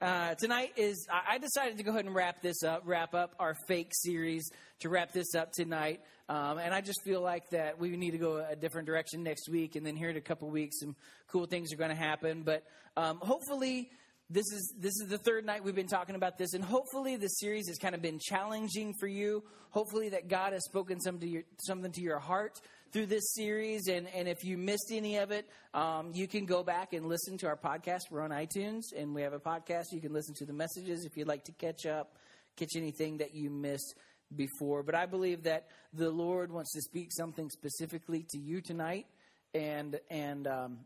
Uh, tonight is I decided to go ahead and wrap this up, wrap up our fake series to wrap this up tonight. Um, and I just feel like that we need to go a different direction next week, and then here in a couple weeks, some cool things are going to happen. But um, hopefully, this is this is the third night we've been talking about this, and hopefully, this series has kind of been challenging for you. Hopefully, that God has spoken some to your, something to your heart through this series. And, and if you missed any of it, um, you can go back and listen to our podcast. We're on iTunes, and we have a podcast. You can listen to the messages if you'd like to catch up, catch anything that you missed before. But I believe that the Lord wants to speak something specifically to you tonight. And, and, um,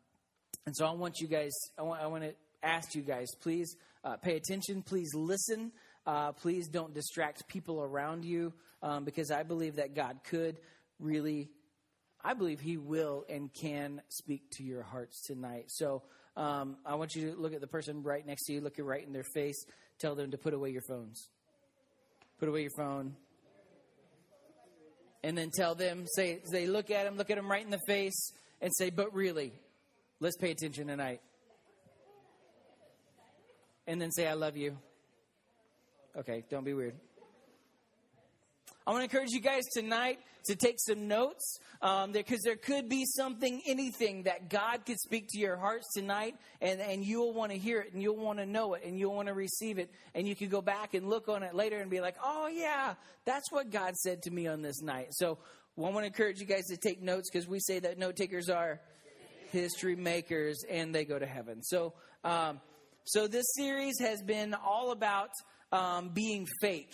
and so I want you guys, I want, I want to ask you guys, please uh, pay attention, please listen. Uh, please don't distract people around you um, because I believe that God could really I believe He will and can speak to your hearts tonight. So um, I want you to look at the person right next to you, look it right in their face, tell them to put away your phones. Put away your phone. And then tell them, say, they look at them, look at them right in the face, and say, but really, let's pay attention tonight. And then say, I love you. Okay, don't be weird. I want to encourage you guys tonight to take some notes um, because there could be something, anything that God could speak to your hearts tonight, and, and you'll want to hear it, and you'll want to know it, and you'll want to receive it, and you can go back and look on it later and be like, oh, yeah, that's what God said to me on this night. So well, I want to encourage you guys to take notes because we say that note takers are history makers, and they go to heaven. So, um, so this series has been all about um, being fake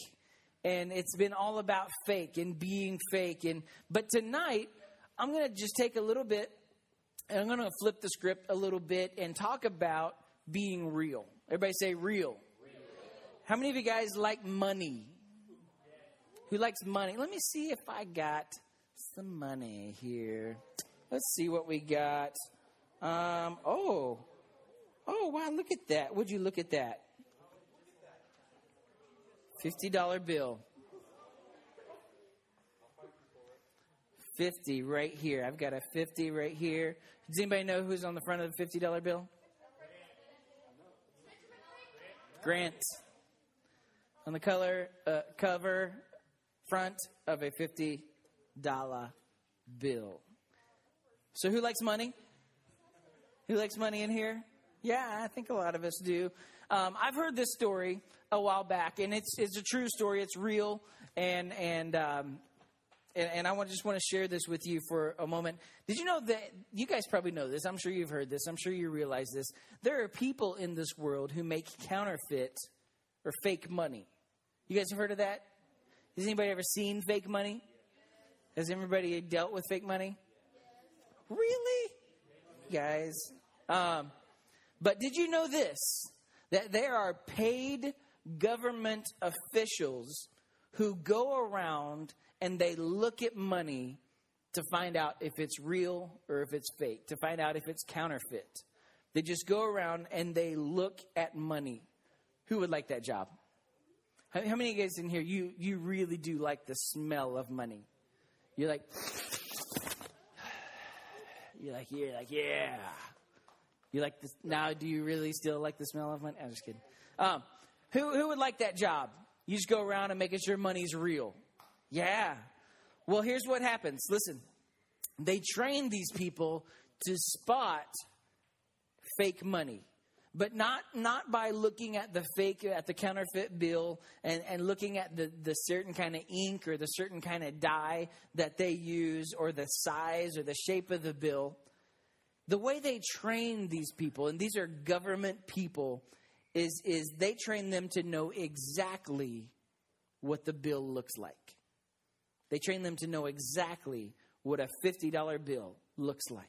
and it's been all about fake and being fake. And but tonight i'm going to just take a little bit and i'm going to flip the script a little bit and talk about being real. Everybody say real, real. how many of you guys like money? Who likes money? Let me see if i got some money here. Let's see what we got. Um, oh oh wow look at that. Would you look at that $50 bill. 50 right here. I've got a 50 right here. Does anybody know who's on the front of the $50 bill? Grant. On the color uh, cover front of a $50 bill. So who likes money? Who likes money in here? Yeah, I think a lot of us do. Um, I've heard this story a while back, and it's it's a true story. It's real, and and um, and, and, I want just want to share this with you for a moment. Did you know that you guys probably know this? I'm sure you've heard this. I'm sure you realize this. There are people in this world who make counterfeit or fake money. You guys have heard of that? Has anybody ever seen fake money? Has everybody dealt with fake money? Really, guys? Um, but did you know this? That there are paid government officials who go around and they look at money to find out if it's real or if it's fake, to find out if it's counterfeit. They just go around and they look at money. Who would like that job? How, how many guys in here you you really do like the smell of money? You're like You're like you're like yeah. You like this now? Do you really still like the smell of money? I'm just kidding. Um, who, who would like that job? You just go around and making sure money's real. Yeah. Well, here's what happens. Listen, they train these people to spot fake money but not not by looking at the fake at the counterfeit bill and, and looking at the, the certain kind of ink or the certain kind of dye that they use or the size or the shape of the bill the way they train these people and these are government people is, is they train them to know exactly what the bill looks like. They train them to know exactly what a $50 bill looks like.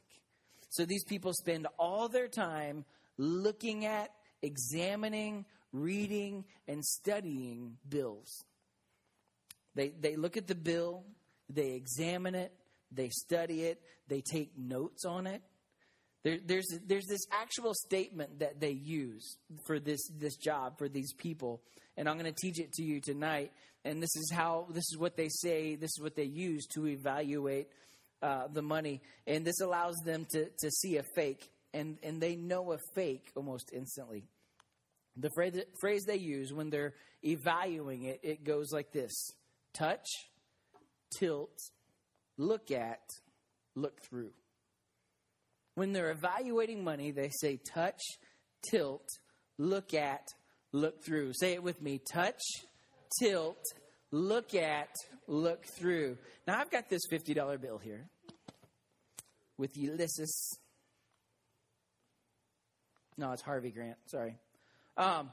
So these people spend all their time looking at, examining, reading, and studying bills. They, they look at the bill, they examine it, they study it, they take notes on it, there, there's, there's this actual statement that they use for this, this job, for these people. And I'm going to teach it to you tonight. And this is how, this is what they say, this is what they use to evaluate uh, the money. And this allows them to, to see a fake. And, and they know a fake almost instantly. the phrase, phrase they use when they're evaluating it, it goes like this touch, tilt, look at, look through. When they're evaluating money, they say touch, tilt, look at, look through. Say it with me touch, tilt, look at, look through. Now, I've got this $50 bill here with Ulysses. No, it's Harvey Grant. Sorry. Um,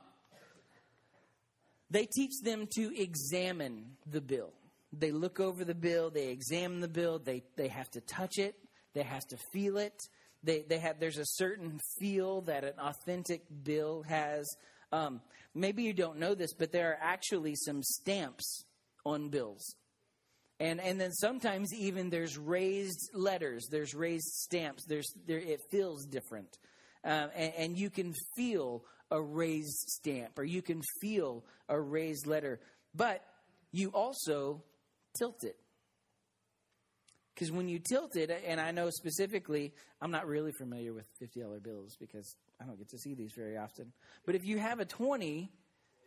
they teach them to examine the bill. They look over the bill, they examine the bill, they, they have to touch it, they have to feel it. They, they have, there's a certain feel that an authentic bill has. Um, maybe you don't know this, but there are actually some stamps on bills. And, and then sometimes even there's raised letters, there's raised stamps, there's, there, it feels different. Um, and, and you can feel a raised stamp or you can feel a raised letter, but you also tilt it. Because when you tilt it, and I know specifically, I'm not really familiar with $50 bills because I don't get to see these very often. But if you have a 20,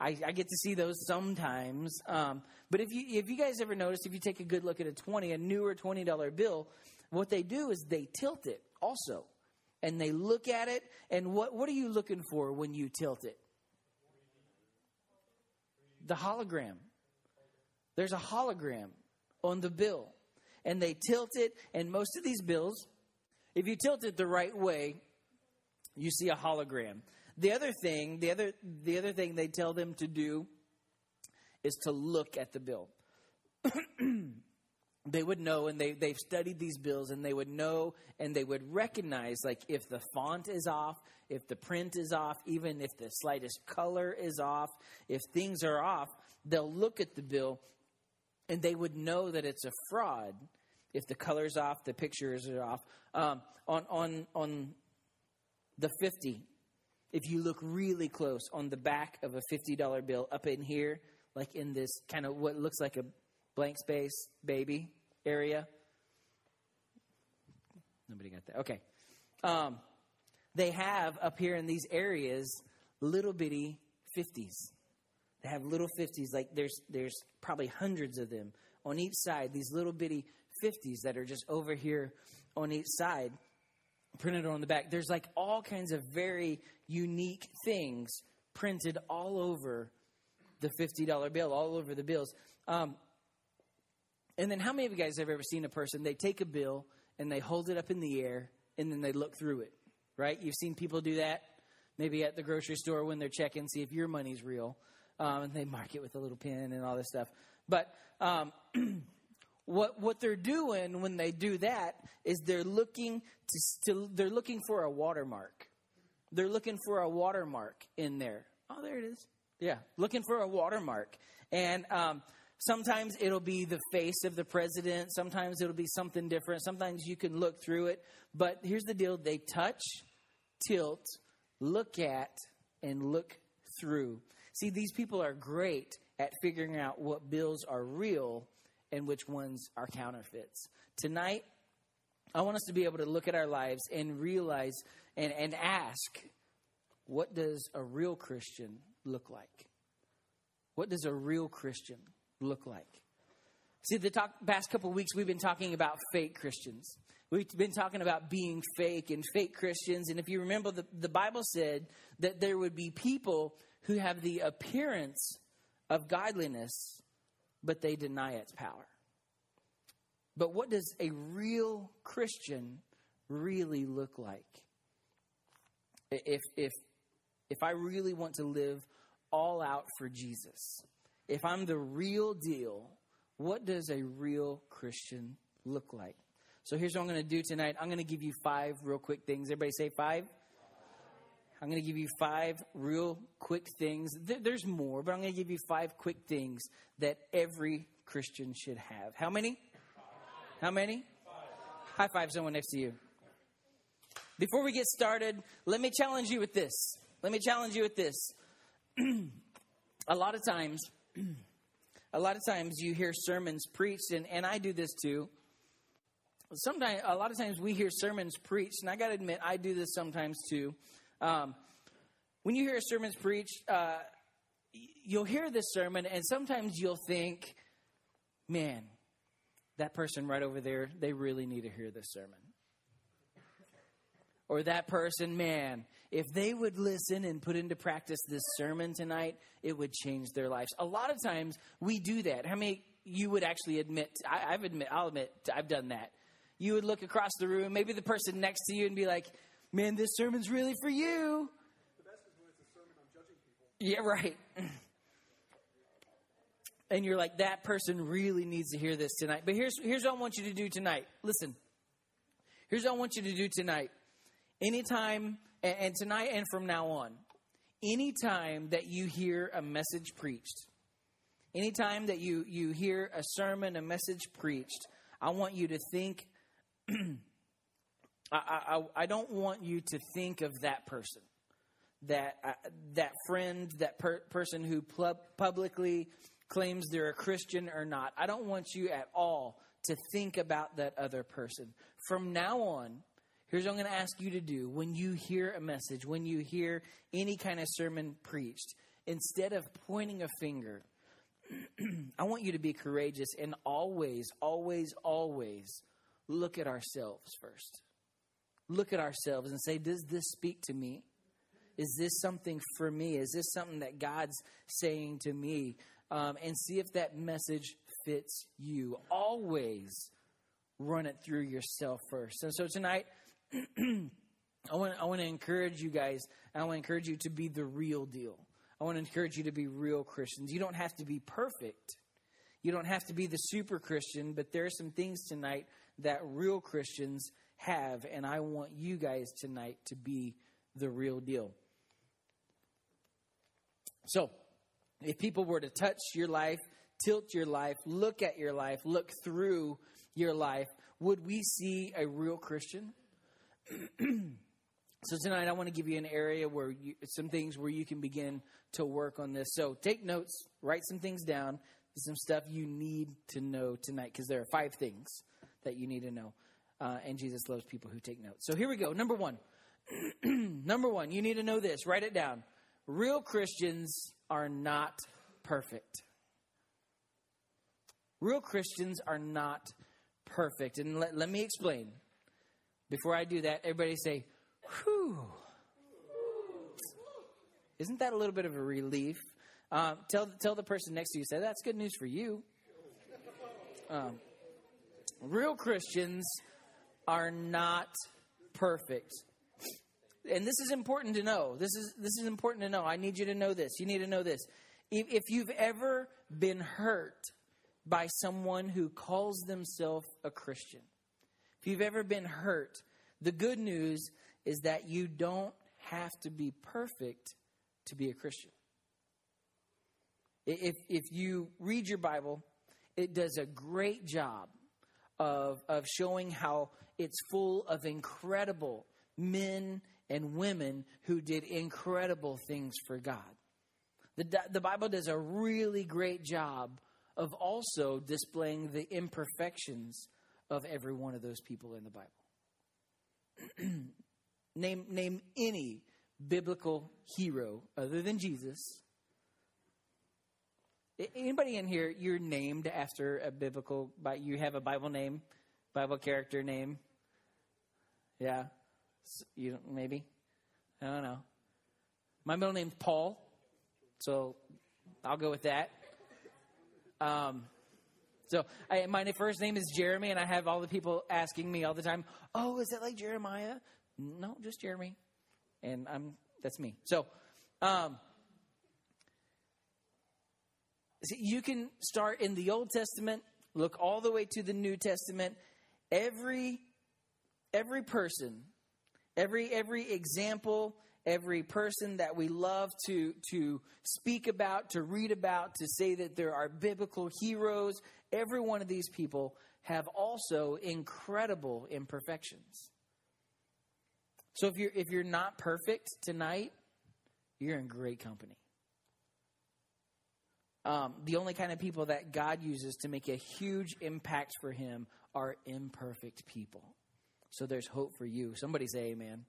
I, I get to see those sometimes. Um, but if you, if you guys ever noticed, if you take a good look at a 20, a newer $20 bill, what they do is they tilt it also and they look at it. And what, what are you looking for when you tilt it? The hologram. There's a hologram on the bill. And they tilt it, and most of these bills, if you tilt it the right way, you see a hologram. The other thing, the other the other thing they tell them to do is to look at the bill. they would know and they, they've studied these bills and they would know and they would recognize like if the font is off if the print is off even if the slightest color is off if things are off they'll look at the bill and they would know that it's a fraud if the color's off the pictures are off um, on, on, on the 50 if you look really close on the back of a $50 bill up in here like in this kind of what looks like a blank space baby area. Nobody got that. Okay. Um, they have up here in these areas little bitty 50s. They have little 50s, like there's, there's probably hundreds of them on each side, these little bitty 50s that are just over here on each side, printed on the back. There's like all kinds of very unique things printed all over the $50 bill, all over the bills. Um, and then, how many of you guys have ever seen a person, they take a bill and they hold it up in the air and then they look through it, right? You've seen people do that, maybe at the grocery store when they're checking, see if your money's real. Um, and they mark it with a little pin and all this stuff. But um, what what they're doing when they do that is they're looking to, to they're looking for a watermark. They're looking for a watermark in there. Oh, there it is. Yeah, looking for a watermark. And um, Sometimes it'll be the face of the president. Sometimes it'll be something different. Sometimes you can look through it. But here's the deal they touch, tilt, look at, and look through. See, these people are great at figuring out what bills are real and which ones are counterfeits. Tonight, I want us to be able to look at our lives and realize and, and ask what does a real Christian look like? What does a real Christian look like? See, the talk, past couple weeks, we've been talking about fake Christians. We've been talking about being fake and fake Christians. And if you remember, the, the Bible said that there would be people who have the appearance of godliness, but they deny its power. But what does a real Christian really look like? If, if, if I really want to live all out for Jesus, if I'm the real deal, what does a real Christian look like? So here's what I'm going to do tonight. I'm going to give you five real quick things. Everybody say five. I'm going to give you five real quick things. There's more, but I'm going to give you five quick things that every Christian should have. How many? How many? High five someone next to you. Before we get started, let me challenge you with this. Let me challenge you with this. a lot of times, a lot of times you hear sermons preached, and, and I do this too. Sometimes, a lot of times we hear sermons preached, and I got to admit, I do this sometimes too. Um, when you hear a sermon's preached, uh, you'll hear this sermon, and sometimes you'll think, man, that person right over there, they really need to hear this sermon. Or that person, man, if they would listen and put into practice this sermon tonight, it would change their lives. A lot of times we do that. How many you would actually admit? I, I've admit, I'll admit, I've done that. You would look across the room, maybe the person next to you, and be like, "Man, this sermon's really for you." Yeah, right. and you're like, that person really needs to hear this tonight. But here's here's what I want you to do tonight. Listen. Here's what I want you to do tonight. Anytime and, and tonight and from now on, anytime that you hear a message preached, anytime that you, you hear a sermon, a message preached, I want you to think, I, I, I don't want you to think of that person, that, uh, that friend, that per- person who pl- publicly claims they're a Christian or not. I don't want you at all to think about that other person. From now on, Here's what I'm going to ask you to do when you hear a message, when you hear any kind of sermon preached. Instead of pointing a finger, I want you to be courageous and always, always, always look at ourselves first. Look at ourselves and say, Does this speak to me? Is this something for me? Is this something that God's saying to me? Um, and see if that message fits you. Always run it through yourself first. And so tonight, I want, I want to encourage you guys. I want to encourage you to be the real deal. I want to encourage you to be real Christians. You don't have to be perfect. You don't have to be the super Christian, but there are some things tonight that real Christians have, and I want you guys tonight to be the real deal. So, if people were to touch your life, tilt your life, look at your life, look through your life, would we see a real Christian? so tonight I want to give you an area where you, some things where you can begin to work on this. So take notes, write some things down, some stuff you need to know tonight because there are five things that you need to know. Uh, and Jesus loves people who take notes. So here we go. Number one. Number one, you need to know this. Write it down. Real Christians are not perfect. Real Christians are not perfect. And let, let me explain. Before I do that, everybody say, whew. Isn't that a little bit of a relief? Um, tell, tell the person next to you, say, that's good news for you. Um, real Christians are not perfect. And this is important to know. This is, this is important to know. I need you to know this. You need to know this. If, if you've ever been hurt by someone who calls themselves a Christian, if you've ever been hurt, the good news is that you don't have to be perfect to be a Christian. If, if you read your Bible, it does a great job of, of showing how it's full of incredible men and women who did incredible things for God. The, the Bible does a really great job of also displaying the imperfections of every one of those people in the Bible. name name any biblical hero other than Jesus. Anybody in here you're named after a biblical you have a Bible name, Bible character name? Yeah. You maybe? I don't know. My middle name's Paul. So I'll go with that. Um, so I, my first name is Jeremy, and I have all the people asking me all the time, "Oh, is that like Jeremiah?" No, just Jeremy, and I'm that's me. So, um, see, you can start in the Old Testament, look all the way to the New Testament. Every every person, every every example, every person that we love to, to speak about, to read about, to say that there are biblical heroes, every one of these people have also incredible imperfections. So if you're, if you're not perfect tonight, you're in great company. Um, the only kind of people that God uses to make a huge impact for Him are imperfect people. So there's hope for you. Somebody say amen.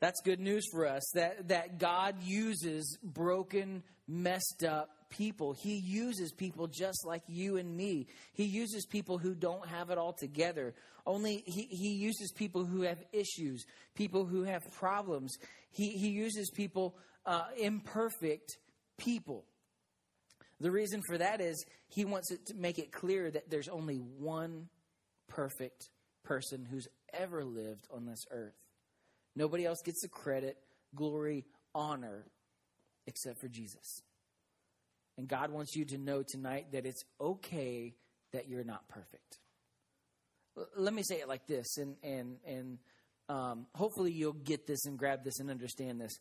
That's good news for us that, that God uses broken, messed up people. He uses people just like you and me. He uses people who don't have it all together. Only he, he uses people who have issues, people who have problems. He, he uses people, uh, imperfect people. The reason for that is he wants it to make it clear that there's only one perfect person who's ever lived on this earth. Nobody else gets the credit, glory, honor except for Jesus. And God wants you to know tonight that it's okay that you're not perfect. L- let me say it like this, and and and um, hopefully you'll get this and grab this and understand this.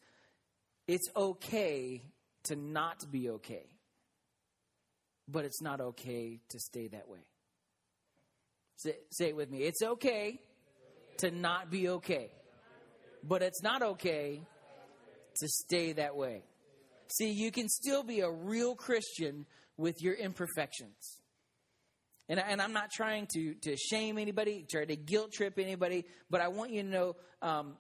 It's okay to not be okay, but it's not okay to stay that way. Say, say it with me. It's okay to not be okay but it's not okay to stay that way. See, you can still be a real Christian with your imperfections. And, and I'm not trying to, to shame anybody, try to guilt trip anybody, but I want you to know, um,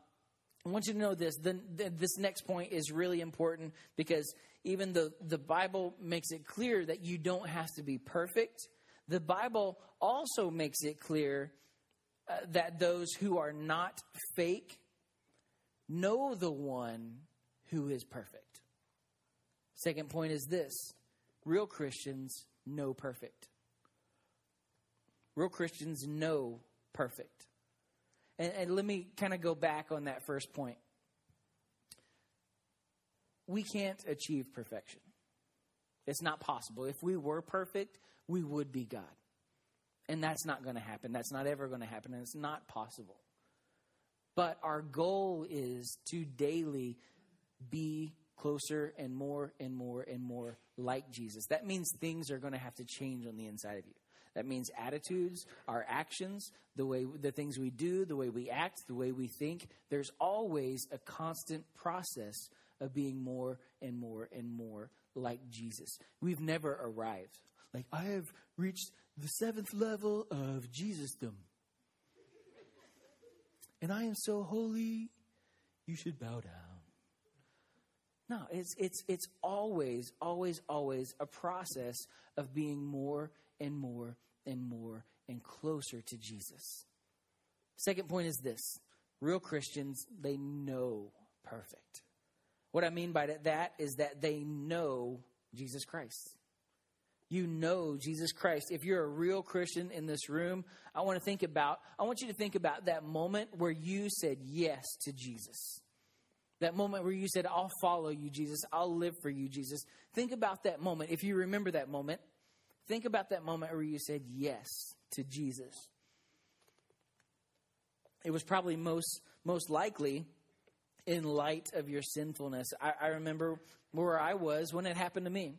I want you to know this. The, the, this next point is really important because even though the Bible makes it clear that you don't have to be perfect, the Bible also makes it clear uh, that those who are not fake know the one who is perfect. Second point is this real Christians know perfect. Real Christians know perfect. And, and let me kind of go back on that first point. We can't achieve perfection. It's not possible. If we were perfect, we would be God. And that's not going to happen. That's not ever going to happen. And it's not possible. But our goal is to daily be closer and more and more and more like Jesus. That means things are going to have to change on the inside of you. That means attitudes, our actions, the way the things we do, the way we act, the way we think. There's always a constant process of being more and more and more like Jesus. We've never arrived. Like I have reached the seventh level of Jesusdom and I am so holy, you should bow down. No, it's, it's, it's always, always, always a process of being more and more and more and closer to Jesus. Second point is this real Christians, they know perfect. What I mean by that is that they know Jesus Christ you know Jesus Christ. If you're a real Christian in this room, I want to think about, I want you to think about that moment where you said yes to Jesus. That moment where you said, I'll follow you, Jesus. I'll live for you, Jesus. Think about that moment. If you remember that moment, think about that moment where you said yes to Jesus. It was probably most, most likely in light of your sinfulness. I, I remember where I was when it happened to me.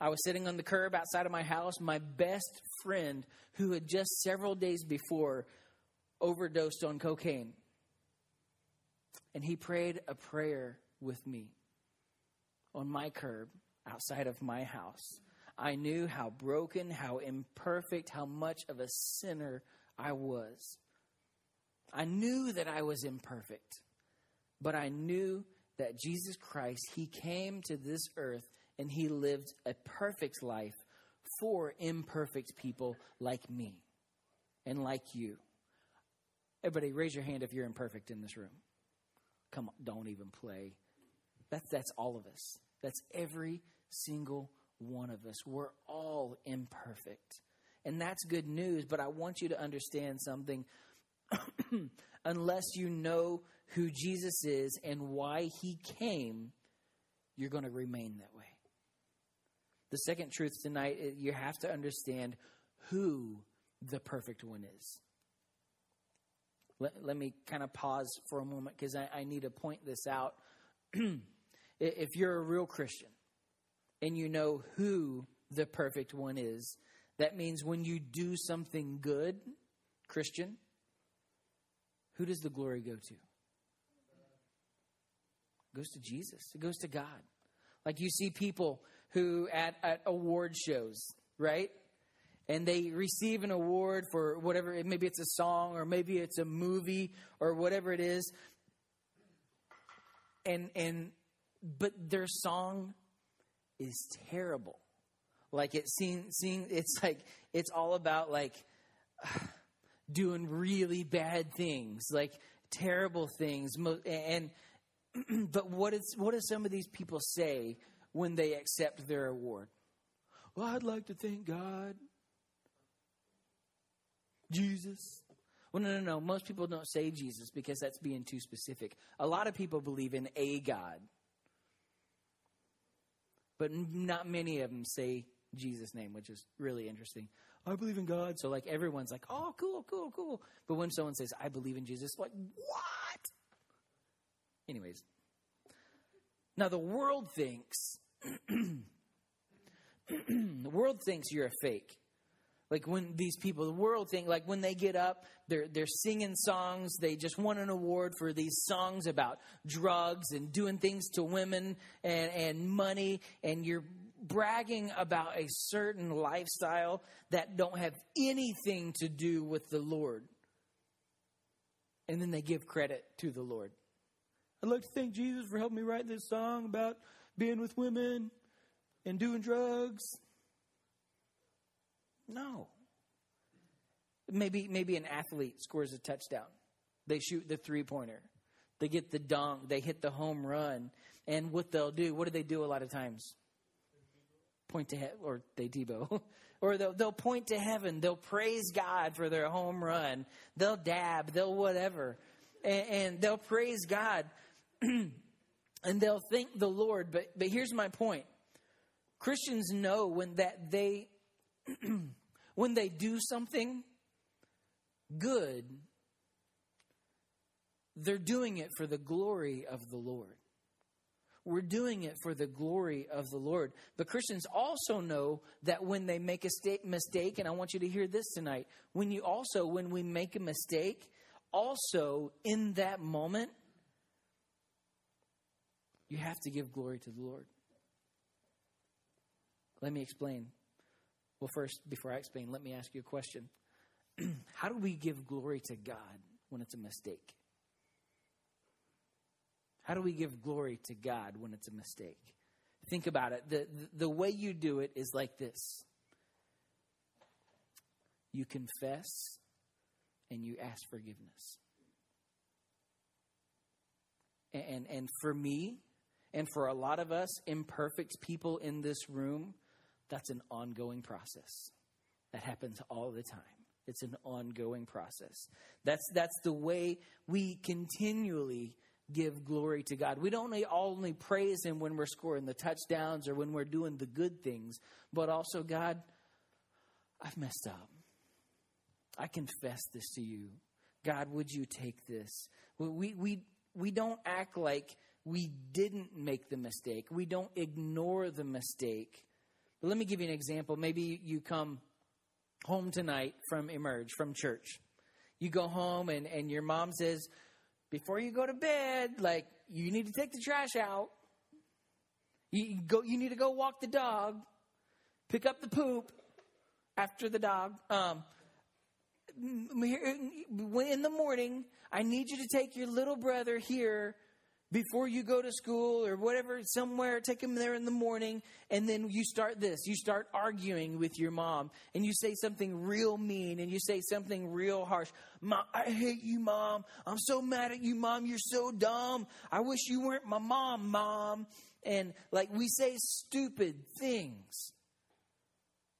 I was sitting on the curb outside of my house. My best friend, who had just several days before overdosed on cocaine, and he prayed a prayer with me on my curb outside of my house. I knew how broken, how imperfect, how much of a sinner I was. I knew that I was imperfect, but I knew that Jesus Christ, He came to this earth and he lived a perfect life for imperfect people like me and like you. Everybody, raise your hand if you're imperfect in this room. Come on, don't even play. That's, that's all of us. That's every single one of us. We're all imperfect. And that's good news, but I want you to understand something. Unless you know who Jesus is and why he came, you're going to remain that way. The second truth tonight, you have to understand who the perfect one is. Let, let me kind of pause for a moment because I, I need to point this out. if you're a real Christian and you know who the perfect one is, that means when you do something good, Christian, who does the glory go to? It goes to Jesus. It goes to God. Like you see people who at, at award shows, right? And they receive an award for whatever, maybe it's a song or maybe it's a movie or whatever it is. and and but their song is terrible. Like it seems, seeing it's like it's all about like doing really bad things, like terrible things. And but what is what do some of these people say when they accept their award? Well, I'd like to thank God, Jesus. Well, no, no, no. Most people don't say Jesus because that's being too specific. A lot of people believe in a God, but not many of them say Jesus' name, which is really interesting. I believe in God. So, like, everyone's like, oh, cool, cool, cool. But when someone says, I believe in Jesus, like, what? Anyways. Now, the world thinks, the world thinks you're a fake. Like when these people, the world think, like when they get up, they're, they're singing songs. They just won an award for these songs about drugs and doing things to women and, and money. And you're bragging about a certain lifestyle that don't have anything to do with the Lord. And then they give credit to the Lord. I'd like to thank Jesus for helping me write this song about being with women and doing drugs. No. Maybe maybe an athlete scores a touchdown. They shoot the three pointer. They get the dunk. They hit the home run. And what they'll do, what do they do a lot of times? point to heaven, or they Tebow, or they'll, they'll point to heaven. They'll praise God for their home run. They'll dab. They'll whatever, and, and they'll praise God, and they'll thank the Lord. But but here's my point: Christians know when that they when they do something good, they're doing it for the glory of the Lord. We're doing it for the glory of the Lord. But Christians also know that when they make a mistake, and I want you to hear this tonight, when you also, when we make a mistake, also in that moment, you have to give glory to the Lord. Let me explain. Well, first, before I explain, let me ask you a question. How do we give glory to God when it's a mistake? How do we give glory to God when it's a mistake? Think about it. The, the, way you do it is like this you confess and you ask forgiveness. And, and for me, and for a lot of us imperfect people in this room, that's an ongoing process. That happens all the time. It's an ongoing process. That's, that's the way we continually give glory to God. We don't only praise Him when we're scoring the touchdowns or when we're doing the good things, but also, God, I've messed up. I confess this to you. God, would you take this? We, we, we don't act like we didn't make the mistake. We don't ignore the mistake. But let me give you an example. Maybe you come home tonight from Emerge, from church. You go home and, and your mom says, before you go to bed, like you need to take the trash out. You go. You need to go walk the dog, pick up the poop after the dog. Um, in the morning, I need you to take your little brother here before you go to school or whatever, somewhere, take him there in the morning, and then you start this. You start arguing with your mom, and you say something real mean, and you say something real harsh. Mom, I hate you, mom. I'm so mad at you, mom. You're so dumb. I wish you weren't my mom, mom. And like we say stupid things.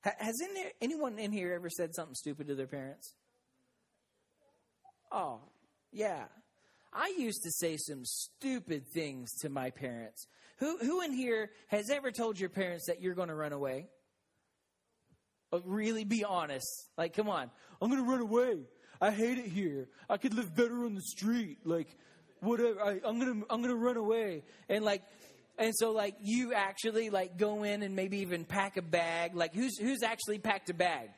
Has anyone in here ever said something stupid to their parents? Oh, yeah. I used to say some stupid things to my parents. Who, who in here has ever told your parents that you're going to run away? Oh, really be honest. Like, come on. I'm going to run away. I hate it here. I could live better on the street. Like, whatever. I, I'm going to, I'm going to run away. And like, and so like you actually like go in and maybe even pack a bag. Like who's, who's actually packed a bag?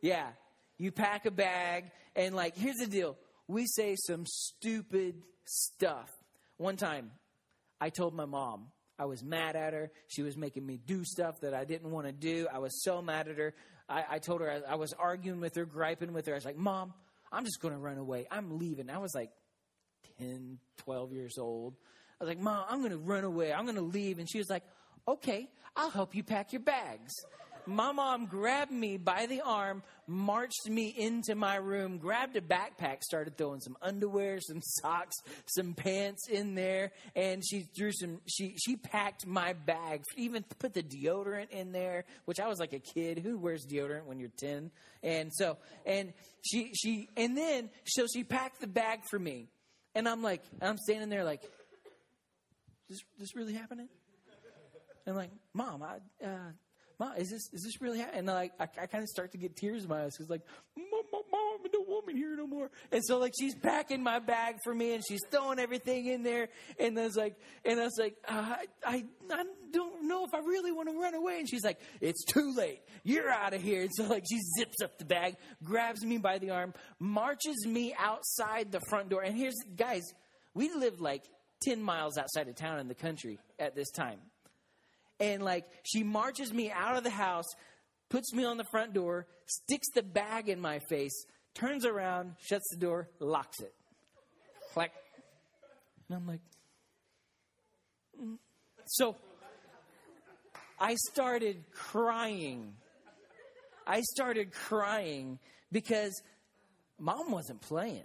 Yeah. You pack a bag and like, here's the deal we say some stupid stuff. One time, I told my mom, I was mad at her. She was making me do stuff that I didn't want to do. I was so mad at her. I, I told her I, I, was arguing with her, griping with her. I was like, Mom, I'm just going to run away. I'm leaving. I was like 10, 12 years old. I was like, Mom, I'm going to run away. I'm going to leave. And she was like, Okay, I'll help you pack your bags. My mom grabbed me by the arm, marched me into my room, grabbed a backpack, started throwing some underwear, some socks, some pants in there, and she threw some. She she packed my bag, even put the deodorant in there, which I was like a kid who wears deodorant when you're ten, and so and she she and then so she packed the bag for me, and I'm like I'm standing there like, is this this really happening? And I'm like, Mom, I, uh, Mom, is this is this really happening? And like, I, I kind of start to get tears in my eyes because like, Mom, Mom, Mom, I don't want me here no more. And so like, she's packing my bag for me and she's throwing everything in there. And I was like, and I was like, uh, I, I, I don't know if I really want to run away. And she's like, it's too late. You're out of here. And so like, she zips up the bag, grabs me by the arm, marches me outside the front door. And here's guys, we live like 10 miles outside of town in the country at this time and like she marches me out of the house, puts me on the front door, sticks the bag in my face, turns around, shuts the door, locks it. Like, and I'm like, mm. so I started crying. I started crying because mom wasn't playing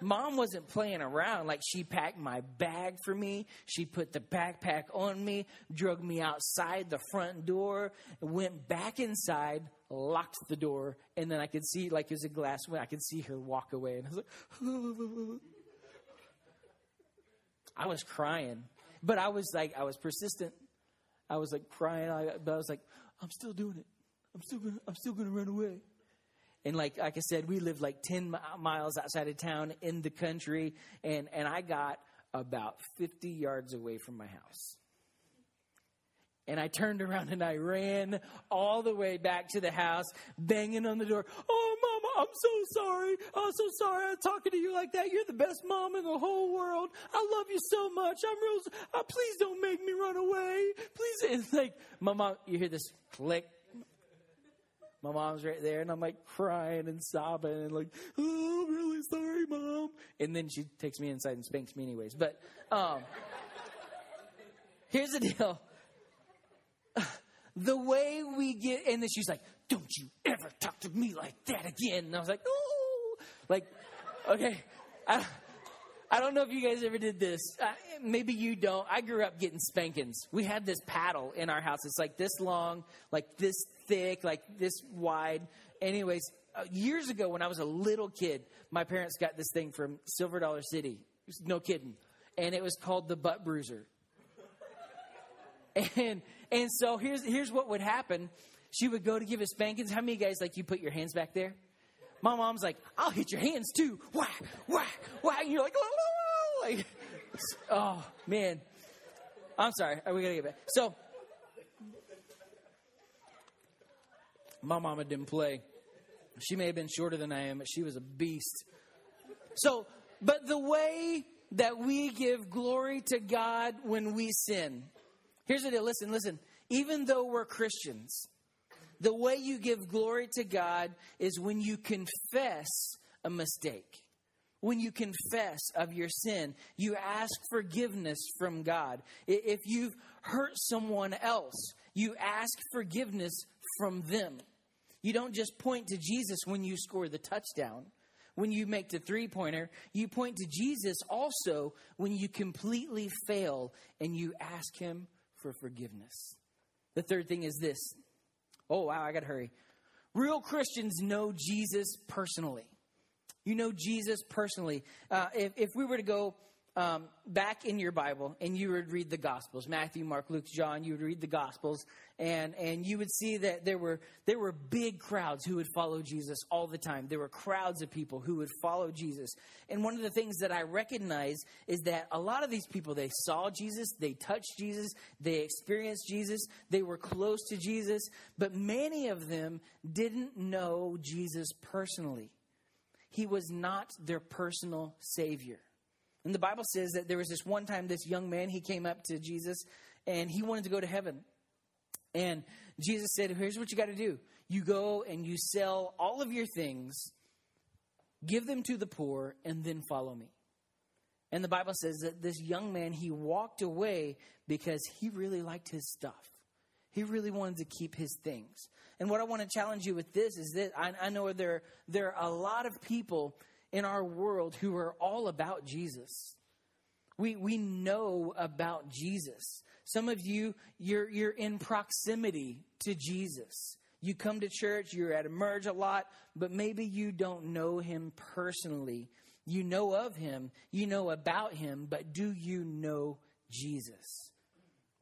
mom wasn't playing around. Like she packed my bag for me. She put the backpack on me, drug me outside the front door, went back inside, locked the door, and then I could see, like it was a glass window, I could see her walk away. And I was like, I was crying, but I was like, I was persistent. I was like crying, but I was like, I'm still doing it. I'm still gonna, I'm still gonna run away. And like, like I said, we lived like 10 miles outside of town in the country. And, and I got about 50 yards away from my house. And I turned around and I ran all the way back to the house, banging on the door. Oh, Mama, I'm so sorry. I'm so sorry I'm talking to you like that. You're the best mom in the whole world. I love you so much. I'm real. Uh, please don't make me run away. Please. It's like, mom, you hear this click, my mom's right there, and I'm like crying and sobbing and like, oh, I'm really sorry, mom. And then she takes me inside and spanks me anyways. But um, here's the deal. The way we get, and then she's like, don't you ever talk to me like that again. And I was like, oh, like, okay. I, I don't know if you guys ever did this. Uh, maybe you don't. I grew up getting spankings. We had this paddle in our house. It's like this long, like this thick, like this wide. Anyways, uh, years ago when I was a little kid, my parents got this thing from Silver Dollar City. No kidding. And it was called the butt bruiser. And and so here's here's what would happen. She would go to give us spankings. How many guys like you put your hands back there? My mom's like, I'll hit your hands too. Whack, whack, whack. And you're like, oh, like, oh man. I'm sorry. Uh, we gotta get back. So My mama didn't play. She may have been shorter than I am, but she was a beast. So, but the way that we give glory to God when we sin. Here's the deal. Listen, listen. Even though we're Christians, the way you give glory to God is when you confess a mistake. When you confess of your sin, you ask forgiveness from God. If you've hurt someone else, you ask forgiveness from them. You don't just point to Jesus when you score the touchdown. When you make the three pointer, you point to Jesus also when you completely fail and you ask Him for forgiveness. The third thing is this. Oh, wow, I got to hurry. Real Christians know Jesus personally. You know Jesus personally. Uh, if, if we were to go um, back in your Bible and you would read the Gospels, Matthew, Mark, Luke, John, you would read the Gospels, and, and you would see that there were, there were big crowds who would follow Jesus all the time. There were crowds of people who would follow Jesus. And one of the things that I recognize is that a lot of these people, they saw Jesus, they touched Jesus, they experienced Jesus, they were close to Jesus, but many of them didn't know Jesus personally. He was not their personal Savior. And the Bible says that there was this one time this young man, he came up to Jesus and he wanted to go to heaven. And Jesus said, Here's what you got to do you go and you sell all of your things, give them to the poor, and then follow me. And the Bible says that this young man, he walked away because he really liked his stuff. He really wanted to keep his things. And what I want to challenge you with this is that I, I know there, there are a lot of people in our world who are all about Jesus. We, we know about Jesus. Some of you, you're, you're in proximity to Jesus. You come to church, you're at Emerge a lot, but maybe you don't know him personally. You know of him, you know about him, but do you know Jesus?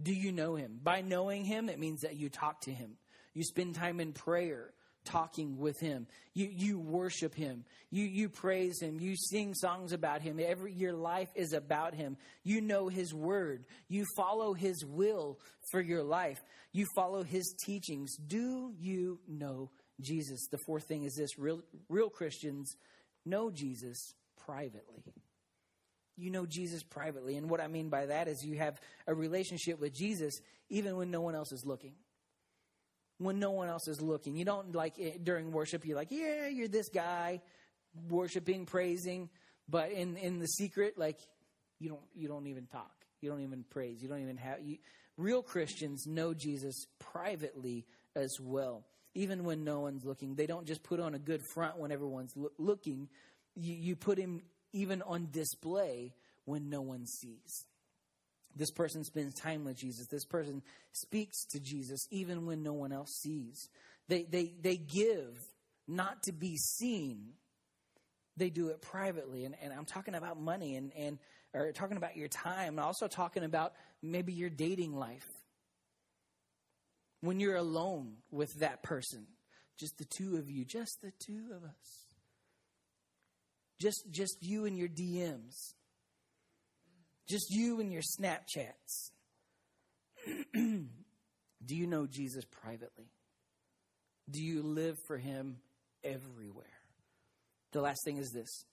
Do you know him? By knowing him, it means that you talk to him. You spend time in prayer talking with him. You, you worship him. You, you praise him. You sing songs about him. Every, your life is about him. You know his word. You follow his will for your life. You follow his teachings. Do you know Jesus? The fourth thing is this real, real Christians know Jesus privately. You know Jesus privately. And what I mean by that is you have a relationship with Jesus even when no one else is looking. When no one else is looking. You don't like eh, during worship, you're like, yeah, you're this guy worshiping, praising. But in, in the secret, like, you don't, you don't even talk. You don't even praise. You don't even have. You, real Christians know Jesus privately as well even when no one's looking. They don't just put on a good front when everyone's lo- looking, you, you put him even on display when no one sees. This person spends time with Jesus. This person speaks to Jesus even when no one else sees. They, they, they give not to be seen. They do it privately. And, and I'm talking about money and, and or talking about your time. And also talking about maybe your dating life. When you're alone with that person, just the two of you, just the two of us. Just, just you and your DMs. Just you and your Snapchats. Do you know Jesus privately? Do you live for him everywhere? The last thing is this.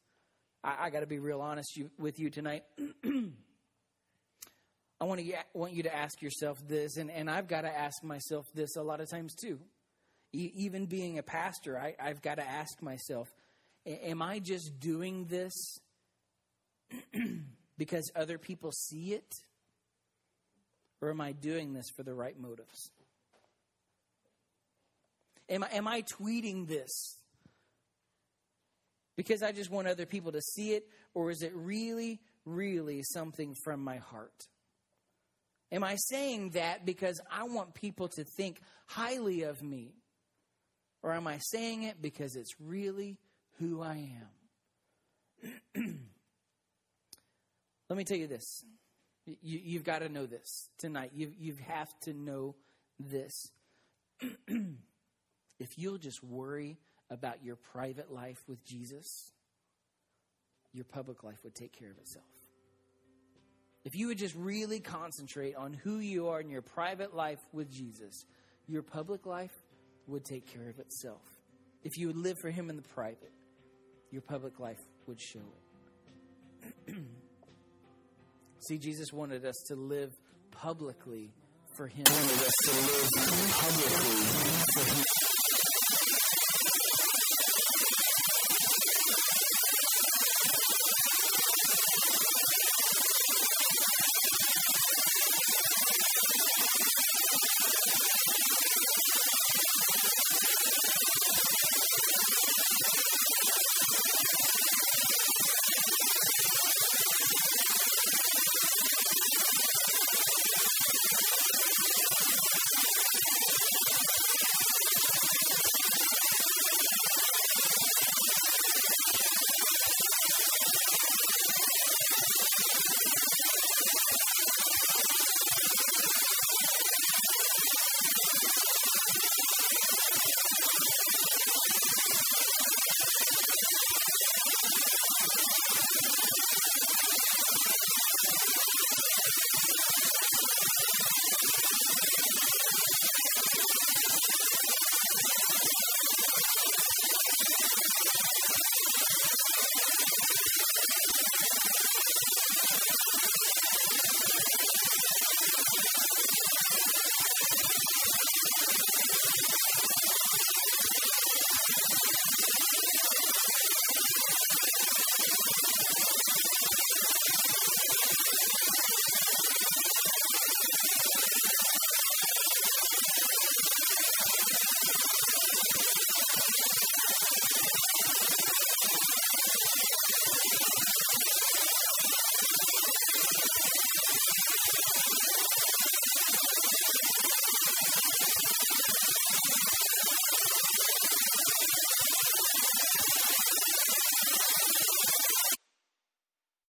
I, I got to be real honest you, with you tonight. I want, to, want you to ask yourself this, and, and I've got to ask myself this a lot of times too. E- even being a pastor, I, I've got to ask myself Am I just doing this because other people see it? Or am I doing this for the right motives? Am I, am I tweeting this because I just want other people to see it? Or is it really, really something from my heart? Am I saying that because I want people to think highly of me? Or am I saying it because it's really, who I am. Let me tell you this. You, have got to know this tonight. You, you have to know this. if you'll just worry about your private life with Jesus, your public life would take care of itself. If you would just really concentrate on who you are in your private life with Jesus, your public life would take care of itself. If you would live for Him in the private, your public life would show it. See, Jesus wanted us to live publicly for Him. Wanted us to live publicly for Him.